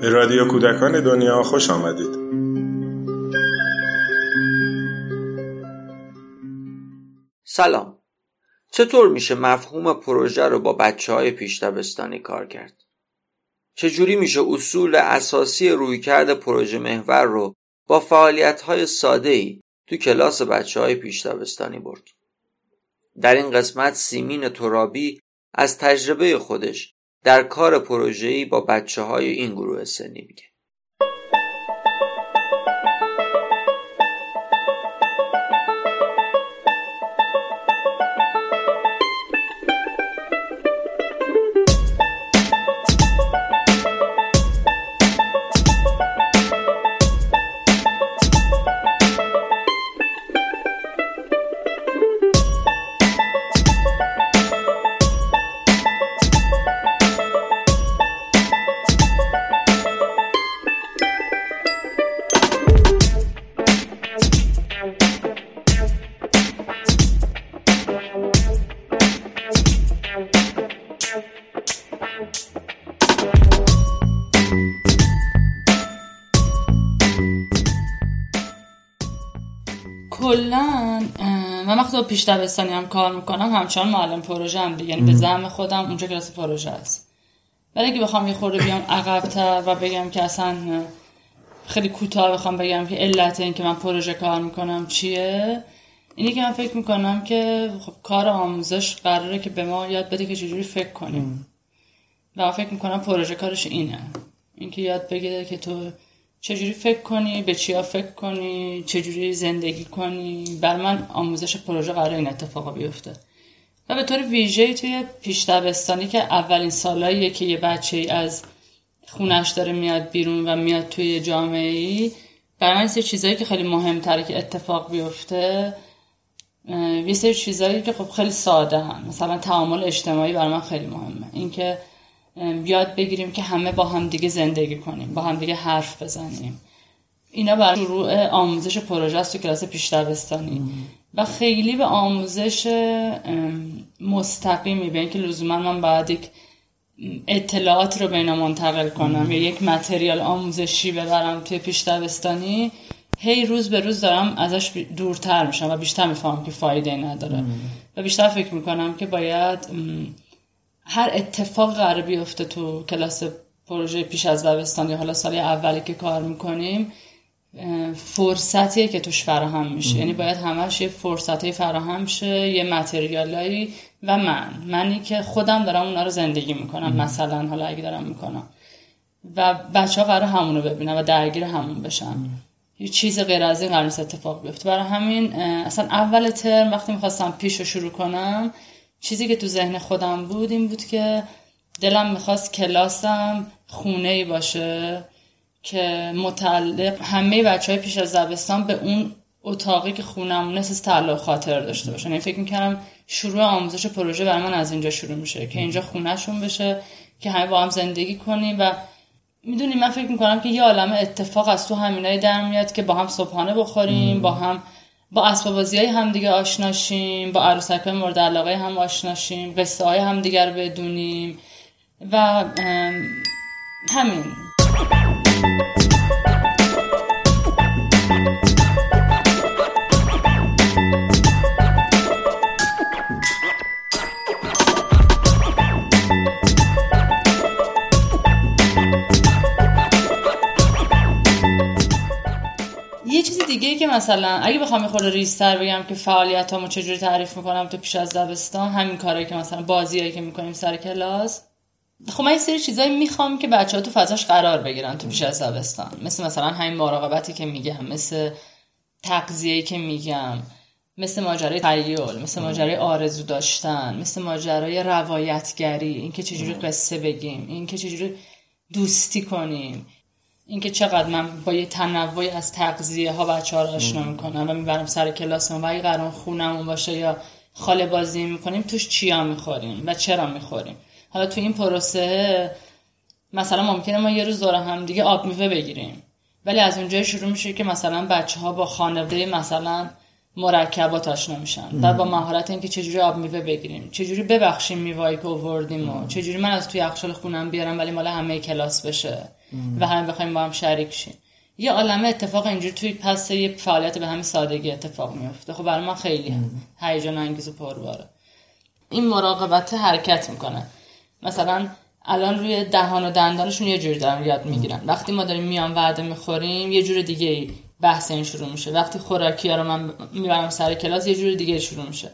به رادیو کودکان دنیا خوش آمدید سلام چطور میشه مفهوم پروژه رو با بچه های پیش کار کرد؟ چجوری میشه اصول اساسی رویکرد پروژه محور رو با فعالیت های ساده ای تو کلاس بچه های پیش برد؟ در این قسمت سیمین ترابی از تجربه خودش در کار پروژه‌ای با بچه های این گروه سنی میگه. پیش دبستانی هم کار می‌کنم همچنان معلم پروژه هم دیگه. یعنی به زعم خودم اونجا کلاس پروژه است. ولی اگه بخوام یه خورده بیام عقبتر و بگم که اصلا خیلی کوتاه بخوام بگم که علت این که من پروژه کار می‌کنم چیه اینی که من فکر می‌کنم که خب کار آموزش قراره که به ما یاد بده که چجوری فکر کنیم. و فکر می‌کنم پروژه کارش اینه. اینکه یاد بگیره که تو چجوری فکر کنی؟ به چیا فکر کنی؟ چجوری زندگی کنی؟ بر من آموزش پروژه قرار این اتفاقا بیفته. و به طور ویژه توی پیش که اولین سالاییه که یه بچه ای از خونش داره میاد بیرون و میاد توی جامعه ای برای من سری چیزایی که خیلی مهمتره که اتفاق بیفته یه سری چیزایی که خب خیلی ساده هم مثلا تعامل اجتماعی برای من خیلی مهمه. اینکه یاد بگیریم که همه با هم دیگه زندگی کنیم با هم دیگه حرف بزنیم. اینا برای شروع آموزش پروژه است تو کلاس پیش و خیلی به آموزش مستقیمی به اینکه لزوما من باید یک اطلاعات رو بینا منتقل کنم یا یک متریال آموزشی ببرم توی پیش هی روز به روز دارم ازش دورتر میشم و بیشتر می‌فهمم که فایده نداره. و بیشتر فکر می‌کنم که باید هر اتفاق قرار بیفته تو کلاس پروژه پیش از دبستان یا حالا سال اولی که کار می‌کنیم فرصتیه که توش فراهم میشه یعنی باید همش یه فرصتی فراهم شه یه متریالایی و من. منی که خودم دارم اونا رو زندگی می‌کنم. مثلا حالا اگه دارم می‌کنم. و بچه ها قرار همونو ببینن و درگیر همون بشن. یه چیز غیر از این قرار اتفاق بیفته. برای همین اصلا اول ترم وقتی می‌خواستم پیش رو شروع کنم چیزی که تو ذهن خودم بود این بود که دلم می‌خواست کلاسم خونه ای باشه که متعلق همه بچه های پیش از زبستان به اون اتاقی که خونم نسیز تعلق خاطر داشته باشن یعنی فکر می‌کردم شروع آموزش پروژه برای من از اینجا شروع میشه که اینجا خونهشون بشه که همه با هم زندگی کنیم و می‌دونی من فکر می‌کنم که یه عالم اتفاق از تو همینایی در میاد که با هم صبحانه بخوریم با هم با اسباب بازی های همدیگه آشناشیم با عروسک مورد علاقه هم آشناشیم قصه های همدیگه رو بدونیم و همین. که مثلا اگه بخوام یه خورده ریستر بگم که فعالیتامو چجوری تعریف می‌کنم تو پیش از دبستان همین کاری که مثلا بازیایی که می‌کنیم سر کلاس. خب من یه سری چیزایی می‌خوام که بچه ها تو فضاش قرار بگیرن تو پیش از دبستان. مثل مثلا همین مراقبتی که میگم مثل تقضیه که میگم مثل ماجرای تیول مثل ماجرای آرزو داشتن مثل ماجرای روایتگری اینکه چجوری قصه بگیم اینکه چجوری دوستی کنیم. اینکه چقدر من با یه تنوعی از تغذیه ها بچه ها رو آشنا می‌کنم و می‌برم سر کلاس و اگه قرار خونمون باشه یا خاله بازی می‌کنیم توش چیا می‌خوریم و چرا می‌خوریم؟ حالا تو این پروسه مثلا ممکنه ما یه روز دور هم دیگه آب میوه بگیریم ولی از اونجا شروع میشه که مثلا بچه ها با خانواده مثلا مرکبات آشنا میشن. و با مهارت اینکه چجوری آب میوه بگیریم چجوری ببخشیم میوهایی که آوردیم و چجوری من از توی یخچال خونم بیارم ولی مال همه کلاس بشه و همه بخوایم با هم شریک شیم. یه عالمه اتفاق اینجوری توی پس یه فعالیت به همین سادگی اتفاق میفته خب برای من خیلی هیجان انگیز و پرباره این مراقبت حرکت می‌کنه. مثلا الان روی دهان و دندانشون یه جوری دارن یاد می‌گیرن. وقتی ما داریم میان وعده می‌خوریم یه جور دیگه بحث این شروع میشه. وقتی خوراکی ها رو من می‌برم سر کلاس یه جور دیگه شروع میشه.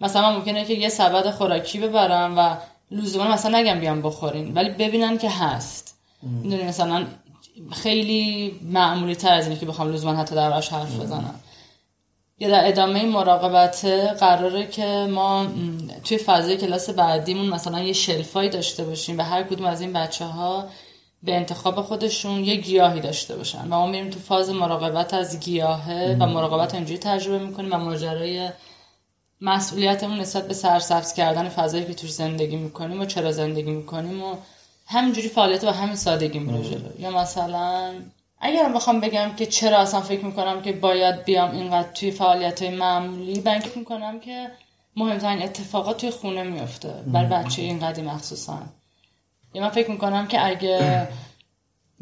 مثلا ممکنه که یه سبد خوراکی ببرم و لزوما مثلا نگم بیام بخورین ولی ببینن که هست. می‌دونی مثلا خیلی معمولی تر از اینه که بخوام لزوما حتی در حرف بزنم. یا در ادامه این مراقبت قراره که ما توی فضای کلاس بعدیمون مثلا یه شلفایی داشته باشیم و هر کدوم از این بچه ها به انتخاب خودشون یه گیاهی داشته باشن. و ما میریم تو فاز مراقبت از گیاهه و مراقبت اینجوری تجربه می‌کنیم و ماجرای مسئولیتمون نسبت به سرسبز کردن فضایی که توش زندگی می‌کنیم و چرا زندگی می‌کنیم و همینجوری فعالیت و همین سادگی میره جلو. یا مثلا اگر بخوام بگم که چرا اصلا فکر می‌کنم که باید بیام اینقدر توی فعالیت های معمولی بنک می‌کنم که مهمترین اتفاقات توی خونه میفته بر بچه اینقدی مخصوصا. یا من فکر می‌کنم که اگه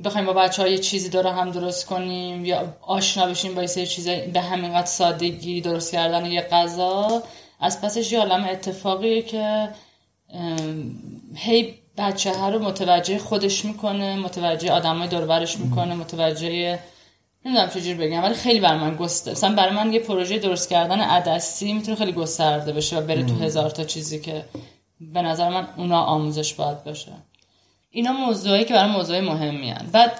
بخوایم با بچه های چیزی داره هم درست کنیم یا آشنا بشیم با یه چیزی به همینقدر سادگی درست کردن یه غذا از پسش یه عالم اتفاقیه که هی بچه ها رو متوجه خودش می‌کنه متوجه آدمای دوربرش می‌کنه متوجه نمی‌دونم چجور بگم ولی خیلی بر من گسته مثلا برای من یه پروژه درست کردن عدسی می‌تونه خیلی گسترده بشه و بره تو هزار تا چیزی که به نظر من اونا آموزش باید باشه. اینا موضوعی که برای موضوع مهمی هن. بعد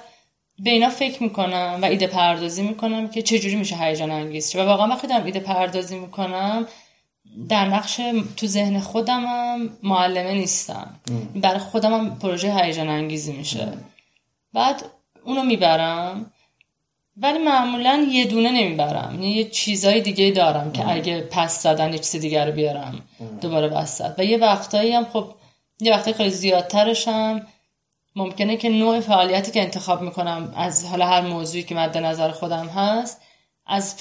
به اینا فکر می‌کنم و ایده پردازی می‌کنم که چجوری میشه هیجان انگیز و واقعا وقتی دارم ایده پردازی می‌کنم در نقش تو ذهن خودمم معلمه نیستم. برای خودمم پروژه هیجان انگیزی میشه. بعد اونو می‌برم ولی معمولا یه دونه نمی‌برم. یعنی یه چیزای دیگه دارم که اگه پس زدن یه چیز دیگر رو بیارم دوباره بس و یه وقتایی هم خب یه وقتایی خیلی زیادترشم ممکنه که نوع فعالیتی که انتخاب می‌کنم از حالا هر موضوعی که مد نظر خودم هست از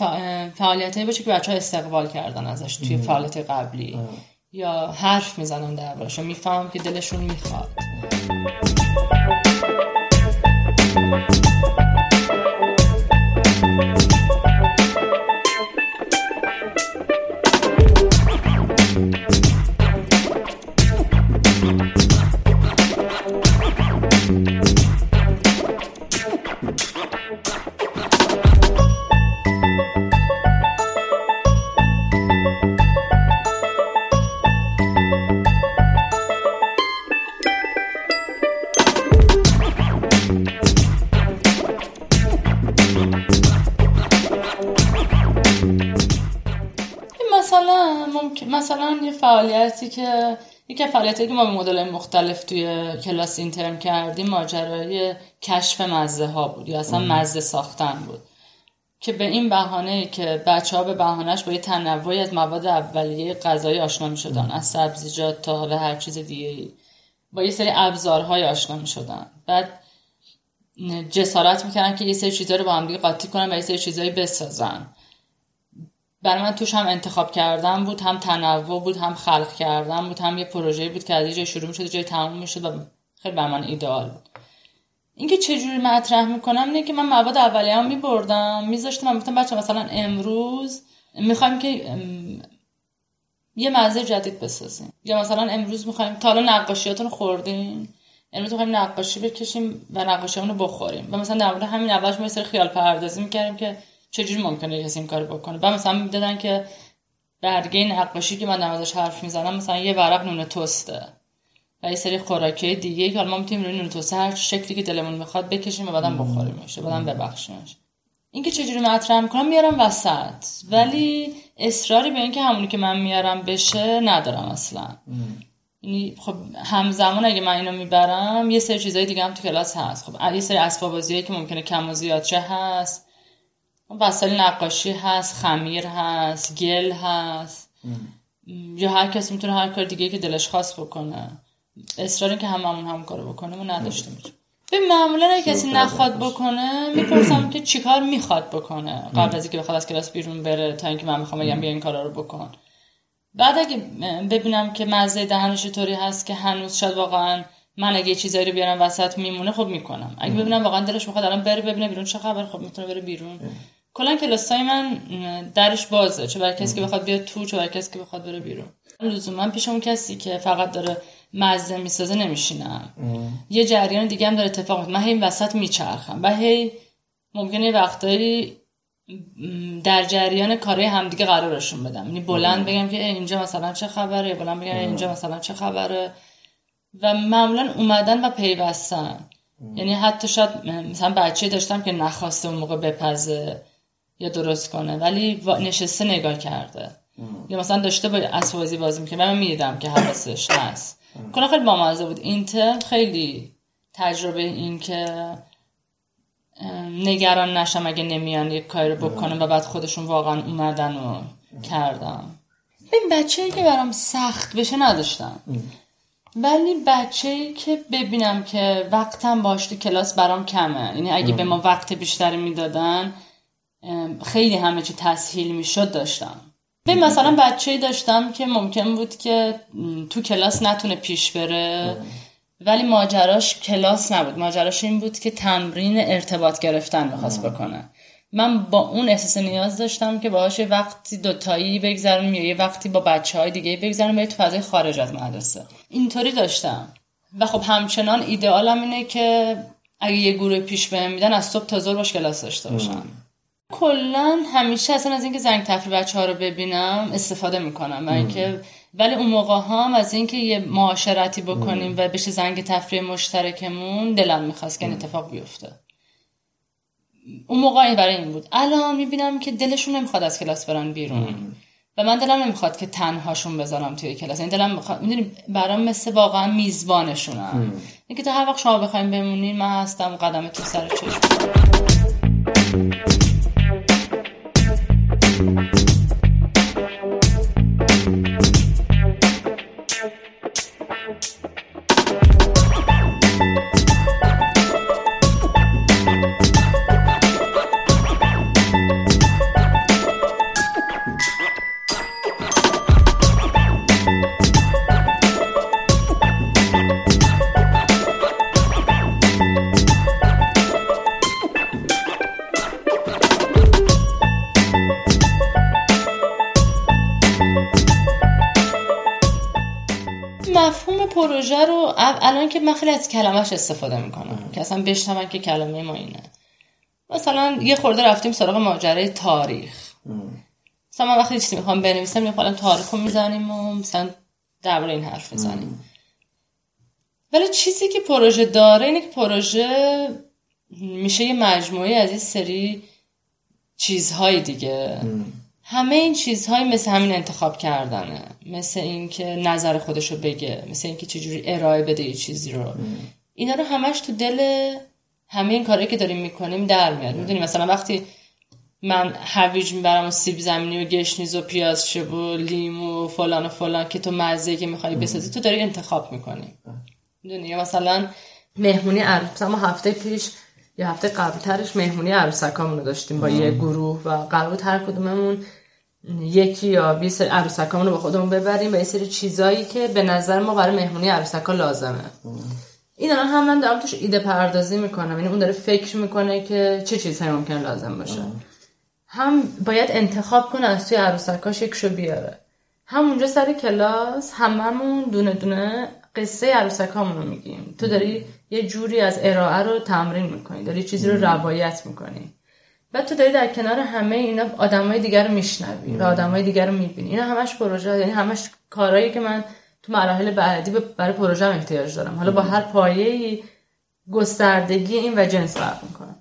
فعالیت باشه که بچه ها استقبال کردن ازش توی فعالیت قبلی. یا حرف می‌زنن دربارش و میفهم که دلشون می‌خواد. مثلا یه فعالیتی که یکی فعالیتی که ما به مدل مختلف توی کلاس اینترن کردیم ماجرای کشف مزه ها بود یا اصلا مزه ساختن بود. که به این بهانه که بچه ها به بهانهش با یه تنوعی از مواد اولیه غذایی آشنا می شدن از سبزیجات تا به هر چیز دیگه با یه سری ابزارهای آشنا می شدن بعد جسارت می‌کردن که یه سری چیزها رو با هم دیگه قاطی کنن و یه سری چیزهایی بسازن. برای من توش هم انتخاب کردن بود هم تنوع بود هم خلق کردن بود هم یه پروژه بود که از جای شروع می‌شد جای تموم می‌شد و خیلی بر من ایدئال بود. اینکه چجوری مطرح می‌کنم اینه که من مواد اولیه هم میبردم میذاشتم می‌گفتم بچه مثلا امروز می‌خوایم که یه مزه جدید بسازیم. یا مثلا امروز می‌خوایم تا حالا نقاشیاتون خوردین امروز می‌خوایم نقاشی بکشیم و نقاشیمون رو بخوریم. و مثلا در مورد همین اولش ما سری خیال پردازی می‌کردیم که چجوری ممکنه کسی این کار بکنه؟ و مثلا می‌دادن که برگه نقاشی که من ازش حرف می‌زنم مثلا یه ورق نون توسته و یه سری خوراکی دیگه که حالا ما می‌تونیم روی نون توسته هر شکلی که دلمون می‌خواد بکشیم و بعدم بخوریمش بعدم ببخشیمش. اینکه چجوری مطرح می‌کنم میارم وسط. ولی اصراری به اینکه همونی که من میارم بشه ندارم اصلا. یعنی خب همزمان اگه من اینو می‌برم یه سری چیزای دیگه هم تو کلاس هست. خب یه سری اسباب که ممکنه کم و زیاد چه هست. وسایل نقاشی هست خمیر هست گل هست. یا هر کسی می‌تونه هر کار دیگه که دلش خواست بکنه. اصرار که هممون هم کارو بکنه ما نداشته به معمولا اگه کسی نخواد بکنه می‌پرسم که چیکار می‌خواد بکنه؟ قبل از اینکه بخواد از کلاس بیرون بره تا اینکه من می‌خوام بگم بیا این کارا رو بکن. بعد اگه ببینم که مزه دهنش طوری هست که هنوز شاید واقعا من اگه چیزایی رو بیارم وسط میمونه خب می‌کنم. اگه ببینم واقعا دلش می‌خواد الان بره ببینه بیرون چه خبر خب می‌تونه بره بیرون. کلا کلاسای من درش بازه. چه برای کسی که بخواد بیاد تو چه برای کسی که بخواد بره بیرون. لزوما پیش اون کسی که فقط داره مزه می‌سازه نمیشینم یه جریان دیگه هم داره اتفاق میفته من هی وسط میچرخم و هی ممکنه وقتایی در جریان کارهای همدیگه قرارشون بدم. یعنی بلند بگم که اینجا مثلا چه خبره؟ بلند بگم اینجا مثلا چه خبره؟ و معمولا اومدن و پیوستن. یعنی حتی شاید مثلا بچه داشتم که نخواسته اون موقع بپزه. یا درست کنه ولی نشسته نگاه کرده. یا مثلا داشته با اسوازی بازی می‌کنه. من می‌دیدم که حواسش هست. کلا خیلی بامزه بود. این خیلی تجربه این که نگران نشم اگه نمیان یک کاری رو بکنم و بعد خودشون واقعا اومدن و کردم این بچه که برام سخت بشه نداشتم. ولی بچه که ببینم که وقتم باش تو کلاس برام کمه. یعنی اگه به ما وقت بیشتری می‌دادن خیلی همه چی تسهیل می‌شد داشتم. به مثلا بچه داشتم که ممکن بود که تو کلاس نتونه پیش بره. ولی ماجراش کلاس نبود. ماجراش این بود که تمرین ارتباط گرفتن می‌خواست بکنه. من با اون احساس نیاز داشتم که باهاش وقتی دوتایی بگذرم یا یه وقتی با بچه های دیگه بگذرم تو فضای خارج از مدرسه. اینطوری داشتم. و خب همچنان ایدئالم اینه که اگه یه گروه پیش بهم میدن از صبح تا ظهر باش کلاس داشته باشم کلا همیشه اصلا از اینکه زنگ تفریح بچه ها رو ببینم استفاده می‌کنم و اینکه ولی اون موقع هم از اینکه یه معاشرتی بکنیم و بشه زنگ تفریح مشترکمون دلم می‌خواست که این اتفاق بیفته. اون موقع برای این بود. الان می‌بینم که دلشون نمی‌خواد از کلاس برن بیرون. و من دلم نمی‌خواد که تنهاشون بذارم توی کلاس. این دلم می‌خواد می‌دونی برام مثل واقعا میزبانشونم. اینکه تا هر وقت شما بخوایم بمونین من هستم قدم تو سر چشم. Thank you. پروژه رو الان که من خیلی از کلمش استفاده می‌کنم که اصلا بشنون که کلمه ما اینه. مثلا یه خورده رفتیم سراغ ماجرای تاریخ. مثلا من وقتی چیزی می‌خوام بنویسم یه تاریخ رو می‌زنیم و مثلا درباره این حرف می‌زنیم ولی چیزی که پروژه داره اینه که پروژه میشه یه مجموعه از یه سری چیزهای دیگه. همه این چیزهای مثل همین انتخاب کردنه. مثل اینکه نظر خودشو بگه. مثل اینکه چجوری ارائه بده یه چیزی رو. اینا رو همش تو دل همه این کاری که داریم می‌کنیم در میاد. می‌دونی مثلا وقتی من هویج می‌برم و سیب زمینی و گشنیز و پیاز شب و لیمو و فلان و فلان که تو مزه که می‌خوای بسازی تو داری انتخاب می‌کنی. می‌دونی؟ مثلا مهمونی عروس ما هفته پیش یه هفته قبلترش مهمونی عروسکامونو داشتیم با یه گروه و قرار هر کدوممون یکی یا 20 عروسکامون رو به خودمون ببریم و یه سری چیزایی که به نظر ما برای مهمونی عروسکا لازمه. این الان هم من دارم توش ایده پردازی می‌کنم. یعنی اون داره فکر می‌کنه که چه چیزهایی ممکن لازم باشه. هم باید انتخاب کنه از توی عروسکاش یکشو بیاره. همونجا سر کلاس هممون دونه دونه قصه عروسکامون رو میگیم. تو داری یه جوری از ارائه رو تمرین می‌کنی داری چیزی رو روایت می‌کنی. و تو داری در کنار همه اینا آدمای دیگر رو میشنوی و آدمای دیگر رو می‌بینی. اینا همش پروژه یعنی همش کارهایی که من تو مراحل بعدی برای پروژه احتیاج دارم. حالا با هر پایه گستردگی این و جنس فرق می‌کنم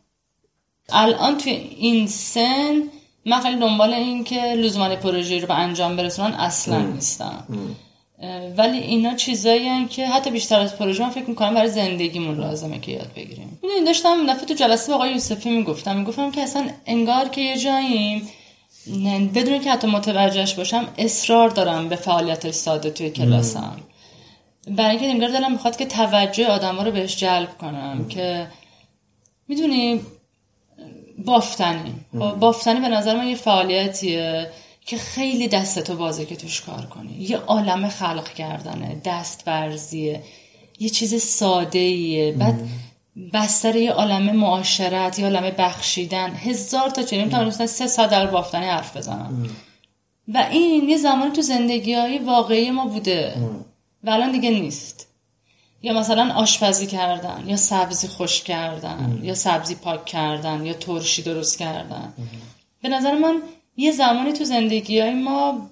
الان توی این سن من خیلی دنبال این که لزومان پروژه رو به انجام برسونن اصلا نیستم. ولی اینا چیزایی که حتی بیشتر از پروژه من فکر می‌کنم برای زندگیمون لازمه که یاد بگیریم. می‌دونی داشتم دفعه تو جلسه با آقای یوسفی می‌گفتم. می‌گفتم که اصلا انگار که یه جاییم بدون که حتی متوجهش باشم اصرار دارم به فعالیت ساده توی کلاسم. برای اینکه انگار دلم می‌خواد که توجه آدم رو بهش جلب کنم که می‌دونی بافتنی. بافتنی به نظر من یه فعالیتیه. که خیلی دستتو بازه که توش کار کنی. یه عالم خلق کردنه دست ورزیه یه چیز ساده ایه بعد بستر یه عالم معاشرت یه عالم بخشیدن. هزار تا چنین تا سه ساعت در بافتنی حرف بزنم و این یه زمان تو زندگی های واقعی ما بوده. و الان دیگه نیست. یا مثلا آشپزی کردن یا سبزی خوش کردن یا سبزی پاک کردن یا ترشی درست کردن. به نظر من یه زمانی تو زندگی های ما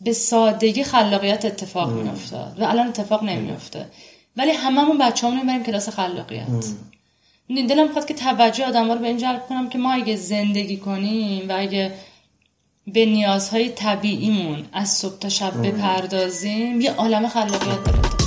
به سادگی خلاقیت اتفاق میافتاد و الان اتفاق نمیافته. ولی هممون بچه‌مون می‌بریم کلاس خلاقیت. دلم می‌خواد که توجه آدم رو به این جلب کنم که ما اگه زندگی کنیم و اگه به نیازهای طبیعیمون از صبح تا شب بپردازیم یه عالم خلاقیت داره.